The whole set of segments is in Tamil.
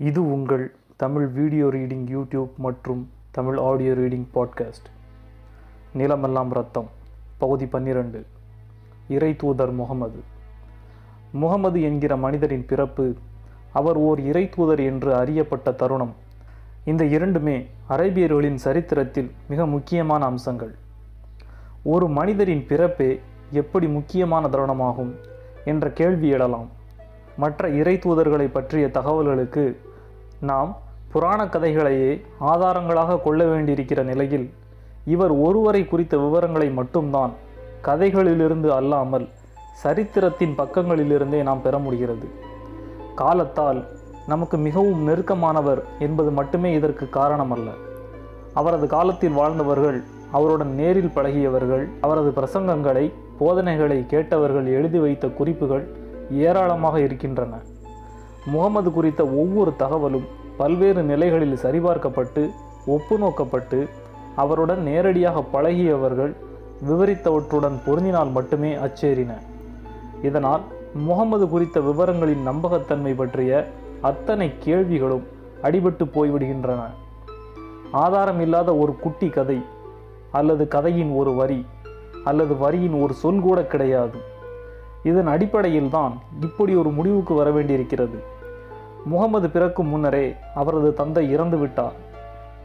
இது உங்கள் தமிழ் வீடியோ ரீடிங் யூடியூப் மற்றும் தமிழ் ஆடியோ ரீடிங் பாட்காஸ்ட். நிலமெல்லாம் ரத்தம் பகுதி பன்னிரண்டு. இறை தூதர் முகமது. முகமது என்கிற மனிதரின் பிறப்பு அவர் ஓர் இறை தூதர் என்று அறியப்பட்ட தருணம். இந்த இரண்டுமே அரேபியர்களின் சரித்திரத்தில் மிக முக்கியமான அம்சங்கள். ஒரு மனிதரின் பிறப்பே எப்படி முக்கியமான தருணமாகும் என்ற கேள்வி எழலாம். மற்ற இறை தூதர்களை பற்றிய தகவல்களுக்கு நாம் புராண கதைகளையே ஆதாரங்களாக கொள்ள வேண்டியிருக்கிற நிலையில் இவர் ஒருவரை குறித்த விவரங்களை மட்டும்தான் கதைகளிலிருந்து அல்லாமல் சரித்திரத்தின் பக்கங்களிலிருந்தே நாம் பெற முடிகிறது. காலத்தால் நமக்கு மிகவும் நெருக்கமானவர் என்பது மட்டுமே இதற்கு காரணமல்ல. அவரது காலத்தில் வாழ்ந்தவர்கள் அவருடன் நேரில் பழகியவர்கள் அவரது பிரசங்கங்களை போதனைகளை கேட்டவர்கள் எழுதி வைத்த குறிப்புகள் ஏராளமாக இருக்கின்றன. முகமது குறித்த ஒவ்வொரு தகவலும் பல்வேறு நிலைகளில் சரிபார்க்கப்பட்டு ஒப்புநோக்கப்பட்டு அவருடன் நேரடியாக பழகியவர்கள் விவரித்தவற்றுடன் பொருந்தினால் மட்டுமே அச்சேறின. இதனால் முகமது குறித்த விவரங்களின் நம்பகத்தன்மை பற்றிய அத்தனை கேள்விகளும் அடிபட்டு போய்விடுகின்றன. ஆதாரம் இல்லாத ஒரு குட்டி கதை அல்லது கதையின் ஒரு வரி அல்லது வரியின் ஒரு சொல் கூட கிடையாது. இதன் அடிப்படையில் தான் இப்படி ஒரு முடிவுக்கு வர வேண்டியிருக்கிறது முகமது பிறக்கும் முன்னரே அவரது தந்தை இறந்து விட்டார்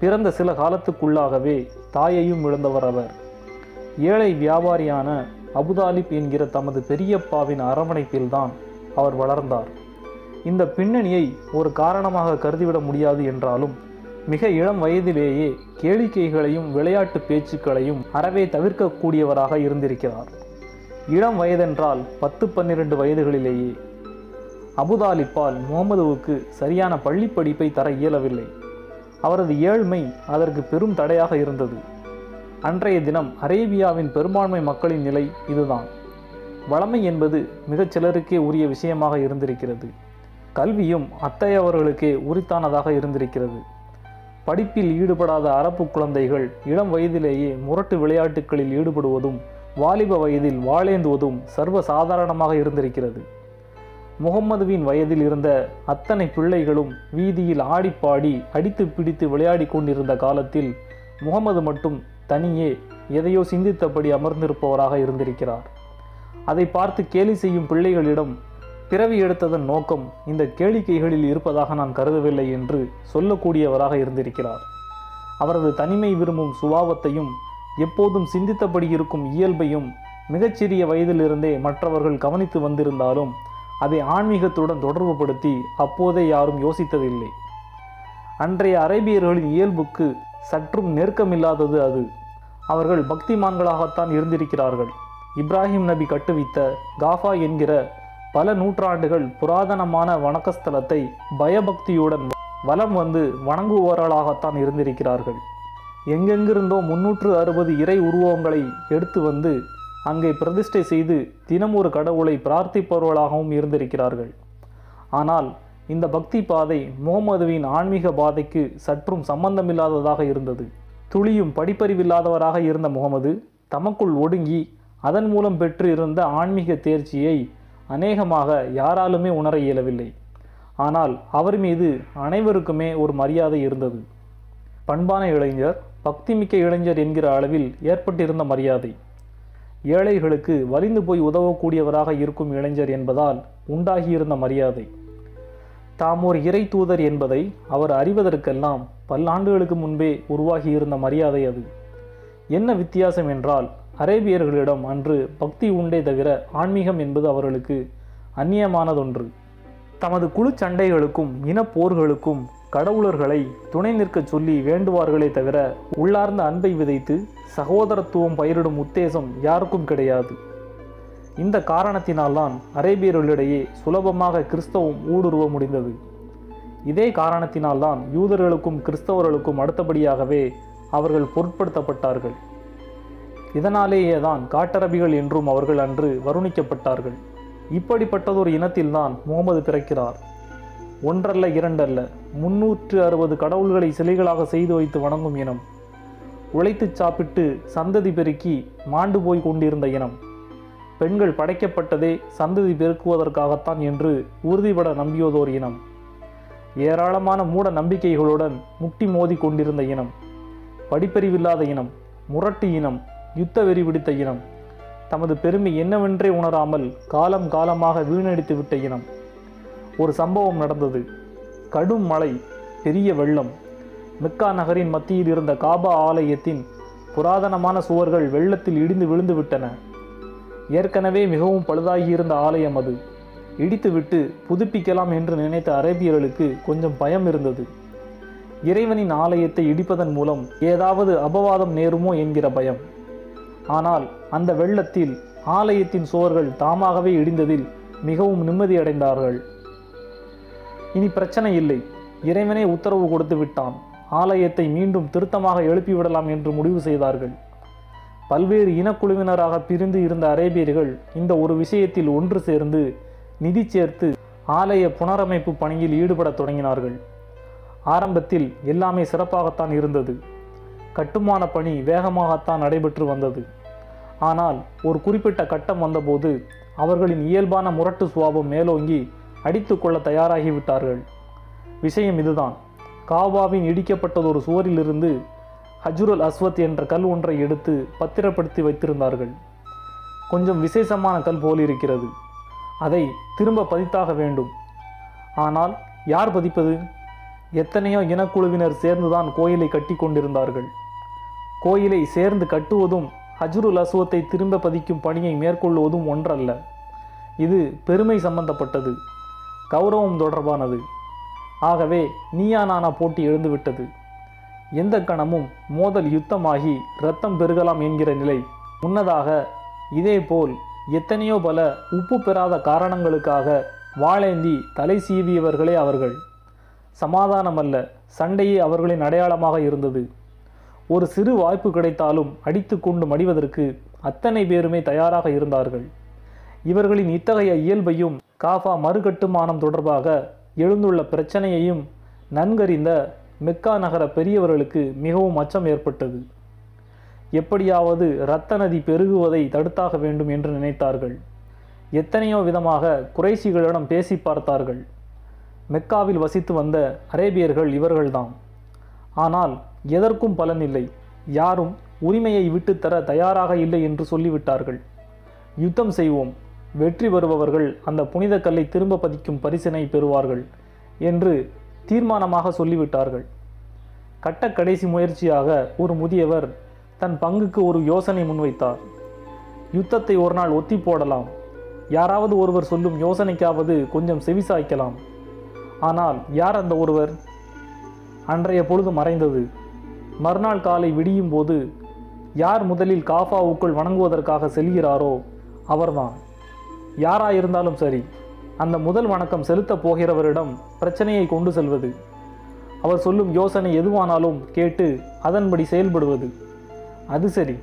பிறந்த சில காலத்துக்குள்ளாகவே தாயையும் இழந்தவர் அவர். ஏழை வியாபாரியான அபுதாலிப் என்கிற தமது பெரியப்பாவின் அரவணைப்பில்தான் அவர் வளர்ந்தார். இந்த பின்னணியை ஒரு காரணமாக கருதிவிட முடியாது என்றாலும் மிக இளம் வயதிலேயே கேளிக்கைகளையும் விளையாட்டு பேச்சுக்களையும் அறவே தவிர்க்கக்கூடியவராக இருந்திருக்கிறார். இளம் வயதென்றால் பத்து பன்னிரண்டு வயதுகளிலேயே அபுதாலிப்பால் முகமதுவுக்கு சரியான பள்ளி படிப்பை தர இயலவில்லை. அவரது ஏழ்மை அதற்கு பெரும் தடையாக இருந்தது. அன்றைய தினம் அரேபியாவின் பெரும்பான்மை மக்களின் நிலை இதுதான். வளமை என்பது மிகச் சிலருக்கே உரிய விஷயமாக இருந்திருக்கிறது. கல்வியும் அத்தையவர்களுக்கே உரித்தானதாக இருந்திருக்கிறது. படிப்பில் ஈடுபடாத அரப்பு குழந்தைகள் இளம் வயதிலேயே முரட்டு விளையாட்டுகளில் ஈடுபடுவதும் வாலிப வயதில் வாழேந்துவதும் சர்வ சாதாரணமாக இருந்திருக்கிறது. முகம்மதுவின் வயதில் இருந்த அத்தனை பிள்ளைகளும் வீதியில் ஆடிப்பாடி அடித்து பிடித்து விளையாடி கொண்டிருந்த காலத்தில் முகமது மட்டும் தனியே எதையோ சிந்தித்தபடி அமர்ந்திருப்பவராக இருந்திருக்கிறார். அதை பார்த்து கேலி செய்யும் பிள்ளைகளிடம் பிறவி எடுத்ததன் நோக்கம் இந்த கேளிக்கைகளில் இருப்பதாக நான் கருதவில்லை என்று சொல்லக்கூடியவராக இருந்திருக்கிறார். அவரது தனிமை விரும்பும் சுபாவத்தையும் எப்போதும் சிந்தித்தபடி இருக்கும் இயல்பையும் மிகச்சிறிய வயதிலிருந்தே மற்றவர்கள் கவனித்து வந்திருந்தாலும் அதை ஆன்மீகத்துடன் தொடர்புபடுத்தி அப்போதே யாரும் யோசித்ததில்லை. அன்றைய அரேபியர்களின் இயல்புக்கு சற்றும் நெருக்கமில்லாதது அது. அவர்கள் பக்திமான்களாகத்தான் இருந்திருக்கிறார்கள். இப்ராஹிம் நபி கட்டுவித்த காஃபா என்கிற பல நூற்றாண்டுகள் புராதனமான வணக்கஸ்தலத்தை பயபக்தியுடன் வலம் வந்து வணங்குபவர்களாகத்தான் இருந்திருக்கிறார்கள். எங்கெங்கிருந்தோ முன்னூற்று அறுபது இறை உருவங்களை எடுத்து வந்து அங்கே பிரதிஷ்டை செய்து தினம் ஒரு கடவுளை பிரார்த்திப்பவர்களாகவும் இருந்திருக்கிறார்கள். ஆனால் இந்த பக்தி பாதை முகமதுவின் ஆன்மீக பாதைக்கு சற்றும் சம்பந்தமில்லாததாக இருந்தது. துளியும் படிப்பறிவில்லாதவராக இருந்த முகமது தமக்குள் ஒடுங்கி அதன் மூலம் பெற்று இருந்த ஆன்மீக தேர்ச்சியை அநேகமாக யாராலுமே உணர இயலவில்லை. ஆனால் அவர் மீது அனைவருக்குமே ஒரு மரியாதை இருந்தது. பண்பான இளைஞர் பக்திமிக்க இளைஞர் என்கிற அளவில் ஏற்பட்டிருந்த மரியாதை. ஏழைகளுக்கு வலிந்து போய் உதவக்கூடியவராக இருக்கும் இளைஞர் என்பதால் உண்டாகியிருந்த மரியாதை. தாம் ஒரு இறை தூதர் என்பதை அவர் அறிவதற்கெல்லாம் பல்லாண்டுகளுக்கு முன்பே உருவாகியிருந்த மரியாதை அது. என்ன வித்தியாசம் என்றால் அரேபியர்களிடம் அன்று பக்தி உண்டே தவிர ஆன்மீகம் என்பது அவர்களுக்கு அந்நியமானதொன்று. தமது குழு சண்டைகளுக்கும் இனப்போர்களுக்கும் கடவுளர்களை துணை நிற்கச் சொல்லி வேண்டுவார்களே தவிர உள்ளார்ந்த அன்பை விதைத்து சகோதரத்துவம் பயிரிடும் உத்தேசம் யாருக்கும் கிடையாது. இந்த காரணத்தினால்தான் அரேபியர்களிடையே சுலபமாக கிறிஸ்தவம் ஊடுருவ முடிந்தது. இதே காரணத்தினால்தான் யூதர்களுக்கும் கிறிஸ்தவர்களுக்கும் அடுத்தபடியாகவே அவர்கள் பொருட்படுத்தப்பட்டார்கள். இதனாலேயே தான் காட்டரபிகள் என்றும் அவர்கள் அன்று வருணிக்கப்பட்டார்கள். இப்படிப்பட்டதொரு இனத்தில்தான் முகமது பிறக்கிறார். ஒன்றல்ல இரண்டல்ல முன்னூற்று அறுபது கடவுள்களை சிலைகளாக செய்து வைத்து வணங்கும் இனம். உழைத்து சாப்பிட்டு சந்ததி பெருக்கி மாண்டு போய் கொண்டிருந்த இனம். பெண்கள் படைக்கப்பட்டதே சந்ததி பெருக்குவதற்காகத்தான் என்று உறுதிபட நம்பியதோர் இனம். ஏராளமான மூட நம்பிக்கைகளுடன் முட்டி மோதி கொண்டிருந்த இனம். படிப்பறிவில்லாத இனம் முரட்டு இனம் யுத்த வெறி பிடித்த இனம். தமது பெருமை என்னவென்றே உணராமல் காலம் காலமாக வீணடித்து விட்ட இனம். ஒரு சம்பவம் நடந்தது. கடும் மழை பெரிய வெள்ளம். மெக்கா நகரின் மத்தியில் இருந்த காபா ஆலயத்தின் புராதனமான சுவர்கள் வெள்ளத்தில் இடிந்து விழுந்து விட்டன ஏற்கனவே மிகவும் பழுதாகியிருந்த ஆலயம் அது. இடித்துவிட்டு புதுப்பிக்கலாம் என்று நினைத்த அரேபியர்களுக்கு கொஞ்சம் பயம் இருந்தது. இறைவனின் ஆலயத்தை இடிப்பதன் மூலம் ஏதாவது அபவாதம் நேருமோ என்கிற பயம். ஆனால் அந்த வெள்ளத்தில் ஆலயத்தின் சுவர்கள் தாமாகவே இடிந்ததில் மிகவும் நிம்மதியடைந்தார்கள் இனி பிரச்சனை இல்லை. இறைவனே உத்தரவு கொடுத்து விட்டான். ஆலயத்தை மீண்டும் திருத்தமாக எழுப்பிவிடலாம் என்று முடிவு செய்தார்கள். பல்வேறு இனக்குழுவினராக பிரிந்து இருந்த அரேபியர்கள் இந்த ஒரு விஷயத்தில் ஒன்று சேர்ந்து நிதி சேர்த்து ஆலய புனரமைப்பு பணியில் ஈடுபடத் தொடங்கினார்கள். ஆரம்பத்தில் எல்லாமே சிறப்பாகத்தான் இருந்தது. கட்டுமான பணி வேகமாகத்தான் நடைபெற்று வந்தது. ஆனால் ஒரு குறிப்பிட்ட கட்டம் வந்தபோது அவர்களின் இயல்பான முரட்டு சுவாபம் மேலோங்கி அடித்து கொள்ள தயாராகிவிட்டார்கள். விஷயம் இதுதான். காபாவின் இடிக்கப்பட்டதொரு சுவரிலிருந்து ஹஜ்ருல் அஸ்வத் என்ற கல் ஒன்றை எடுத்து பத்திரப்படுத்தி வைத்திருந்தார்கள். கொஞ்சம் விசேஷமான கல் போலிருக்கிறது. அதை திரும்ப பதித்தாக வேண்டும். ஆனால் யார் பதிப்பது? எத்தனையோ இனக்குழுவினர் சேர்ந்துதான் கோயிலை கட்டி கொண்டிருந்தார்கள். கோயிலை சேர்ந்து கட்டுவதும் ஹஜ்ருல் அஸ்வத்தை திரும்ப பதிக்கும் பணியை மேற்கொள்வதும் ஒன்றல்ல. இது பெருமை சம்பந்தப்பட்டது. கௌரவம் தொடர்பானது. ஆகவே நீயா நானா போட்டி எழுந்துவிட்டது. எந்த கணமும் மோதல் யுத்தமாகி இரத்தம் பெருகலாம் என்கிற நிலை. முன்னதாக இதேபோல் எத்தனையோ பல உப்பு பெறாத காரணங்களுக்காக வாழேந்தி தலை சீவியவர்களே அவர்கள். சமாதானமல்ல சண்டையே அவர்களின் அடையாளமாக இருந்தது. ஒரு சிறு வாய்ப்பு கிடைத்தாலும் அடித்து கொண்டு மடிவதற்கு அத்தனை பேருமே தயாராக இருந்தார்கள். இவர்களின் இத்தகைய இயல்பையும் காஃபா மறுகட்டுமானம் தொடர்பாக எழுந்துள்ள பிரச்சனையையும் நன்கறிந்த மெக்கா நகர பெரியவர்களுக்கு மிகவும் அச்சம் ஏற்பட்டது. எப்படியாவது இரத்த நதி பெருகுவதை தடுத்தாக வேண்டும் என்று நினைத்தார்கள். எத்தனையோ விதமாக குறைசிகளிடம் பேசி பார்த்தார்கள். மெக்காவில் வசித்து வந்த அரேபியர்கள் இவர்கள்தான். ஆனால் எதற்கும் பலனில்லை யாரும் உரிமையை விட்டுத்தர தயாராக இல்லை என்று சொல்லிவிட்டார்கள். யுத்தம் செய்வோம். வெற்றி பெறுபவர்கள் அந்த புனித கல்லை திரும்ப பதிக்கும் பரிசினை பெறுவார்கள் என்று தீர்மானமாக சொல்லிவிட்டார்கள். கட்ட கடைசி முயற்சியாக ஒரு முதியவர் தன் பங்குக்கு ஒரு யோசனை முன்வைத்தார். யுத்தத்தை ஒரு நாள் ஒத்தி போடலாம். யாராவது ஒருவர் சொல்லும் யோசனைக்காவது கொஞ்சம் செவிசாய்க்கலாம் ஆனால் யார் அந்த ஒருவர்? அன்றைய பொழுது மறைந்தது. மறுநாள் காலை விடியும் போது யார் முதலில் காஃபாவுக்குள் வணங்குவதற்காக செல்கிறாரோ அவர்தான். யாராயிருந்தாலும் சரி அந்த முதல் வணக்கம் செலுத்தப் போகிறவரிடம் பிரச்சனையை கொண்டு செல்வது. அவர் சொல்லும் யோசனை எதுவானாலும் கேட்டு அதன்படி செயல்படுவது. அது சரி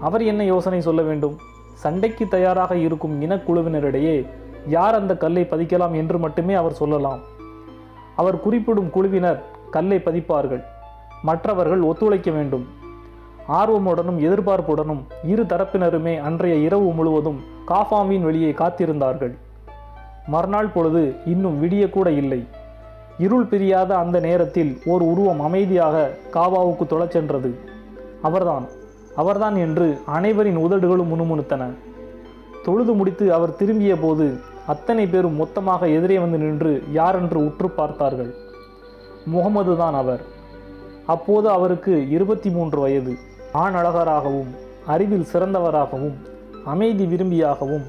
அவர் என்ன யோசனை சொல்ல வேண்டும்? சண்டைக்கு தயாராக இருக்கும் இனக்குழுவினரிடையே யார் அந்த கல்லை பதிக்கலாம் என்று மட்டுமே அவர் சொல்லலாம். அவர் குறிப்பிடும் குழுவினர் கல்லை பதிப்பார்கள். மற்றவர்கள் ஒத்துழைக்க வேண்டும். ஆர்வமுடனும் எதிர்பார்ப்புடனும் இரு தரப்பினருமே அன்றைய இரவு முழுவதும் காஃபாவின் வெளியே காத்திருந்தார்கள். மறுநாள் பொழுது இன்னும் விடியக்கூட இல்லை. இருள் பிரியாத அந்த நேரத்தில் ஓர் உருவம் அமைதியாக காவாவுக்கு தொழச் சென்றது. அவர்தான் அவர்தான் என்று அனைவரின் உதடுகளும் முணுமுணுத்தன. தொழுது முடித்து அவர் திரும்பிய போது அத்தனை பேரும் மொத்தமாக எதிரே வந்து நின்று யாரென்று உற்று பார்த்தார்கள். முகமது தான் அவர். அப்போது அவருக்கு இருபத்தி மூன்று வயது. ஆணழகராகவும் அறிவில் சிறந்தவராகவும் அமைதி விரும்பியாகவும்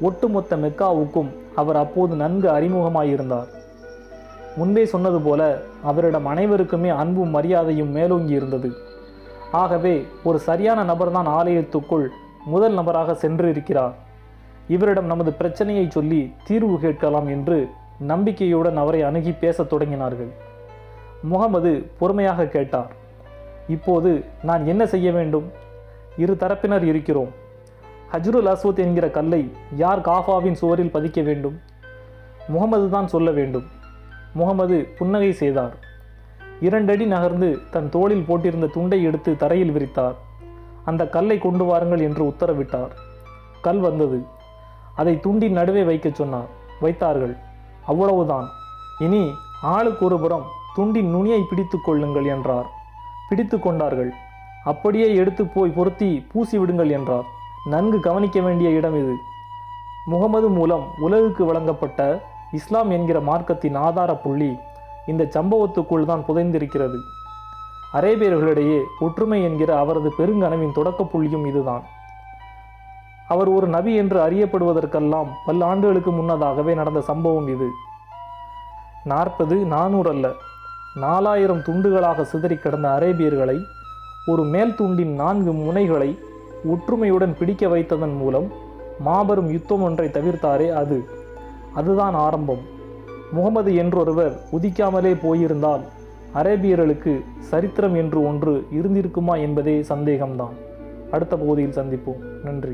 ஒட்டுமொத்த மெக்காவுக்கும் அவர் அப்போது நன்கு அறிமுகமாயிருந்தார். முன்பே சொன்னது போல அவரிடம் அனைவருக்குமே அன்பும் மரியாதையும் மேலோங்கி இருந்தது ஆகவே ஒரு சரியான நபர்தான் ஆலயத்துக்குள் முதல் நபராக சென்று இருக்கிறார் இவரிடம் நமது பிரச்சனையை சொல்லி தீர்வு கேட்கலாம் என்று நம்பிக்கையுடன் அவரை அணுகி பேசத் தொடங்கினார்கள். முகமது பொறுமையாக கேட்டார். இப்போது நான் என்ன செய்ய வேண்டும்? இரு தரப்பினர் இருக்கிறோம். ஹஜ்ருல் அஸ்வத் என்கிற கல்லை யார் காஃபாவின் சுவரில் பதிக்க வேண்டும்? முகமது தான் சொல்ல வேண்டும். முகமது புன்னகை செய்தார். இரண்டடி நகர்ந்து தன் தோளில் போட்டிருந்த துண்டை எடுத்து தரையில் விரித்தார். அந்த கல்லை கொண்டு வாருங்கள் என்று உத்தரவிட்டார். கல் வந்தது. அதை துண்டின் நடுவே வைக்கச் சொன்னார். வைத்தார்கள். அவ்வளவுதான். இனி ஆளுக்கு ஒரு புறம் துண்டின் நுனியை பிடித்து கொள்ளுங்கள் என்றார். பிடித்து கொண்டார்கள். அப்படியே எடுத்து போய் பொருத்தி பூசி விடுங்கள் என்றார். நன்கு கவனிக்க வேண்டிய இடம் இது. முகமது மூலம் உலகுக்கு வழங்கப்பட்ட இஸ்லாம் என்கிற மார்க்கத்தின் ஆதார புள்ளி இந்த சம்பவத்துக்குள் தான் புதைந்திருக்கிறது. அரேபியர்களிடையே ஒற்றுமை என்கிற அவரது பெருங்கனவின் தொடக்க புள்ளியும் இதுதான். அவர் ஒரு நபி என்று அறியப்படுவதற்கெல்லாம் பல்லாண்டுகளுக்கு ஆண்டுகளுக்கு முன்னதாகவே நடந்த சம்பவம் இது. நாற்பது நானூறு அல்ல. நாலாயிரம் துண்டுகளாக சிதறி கிடந்த அரேபியர்களை ஒரு மேல் துண்டின் நான்கு முனைகளை ஒற்றுமையுடன் பிடிக்க வைத்ததன் மூலம் மாபெரும் யுத்தம் ஒன்றை தவிர்த்தாரே அது. அதுதான் ஆரம்பம். முகமது என்றொருவர் உதிக்காமலே போயிருந்தால் அரேபியர்களுக்கு சரித்திரம் என்று ஒன்று இருந்திருக்குமா என்பதே சந்தேகம்தான். அடுத்த பகுதியில் சந்திப்போம். நன்றி.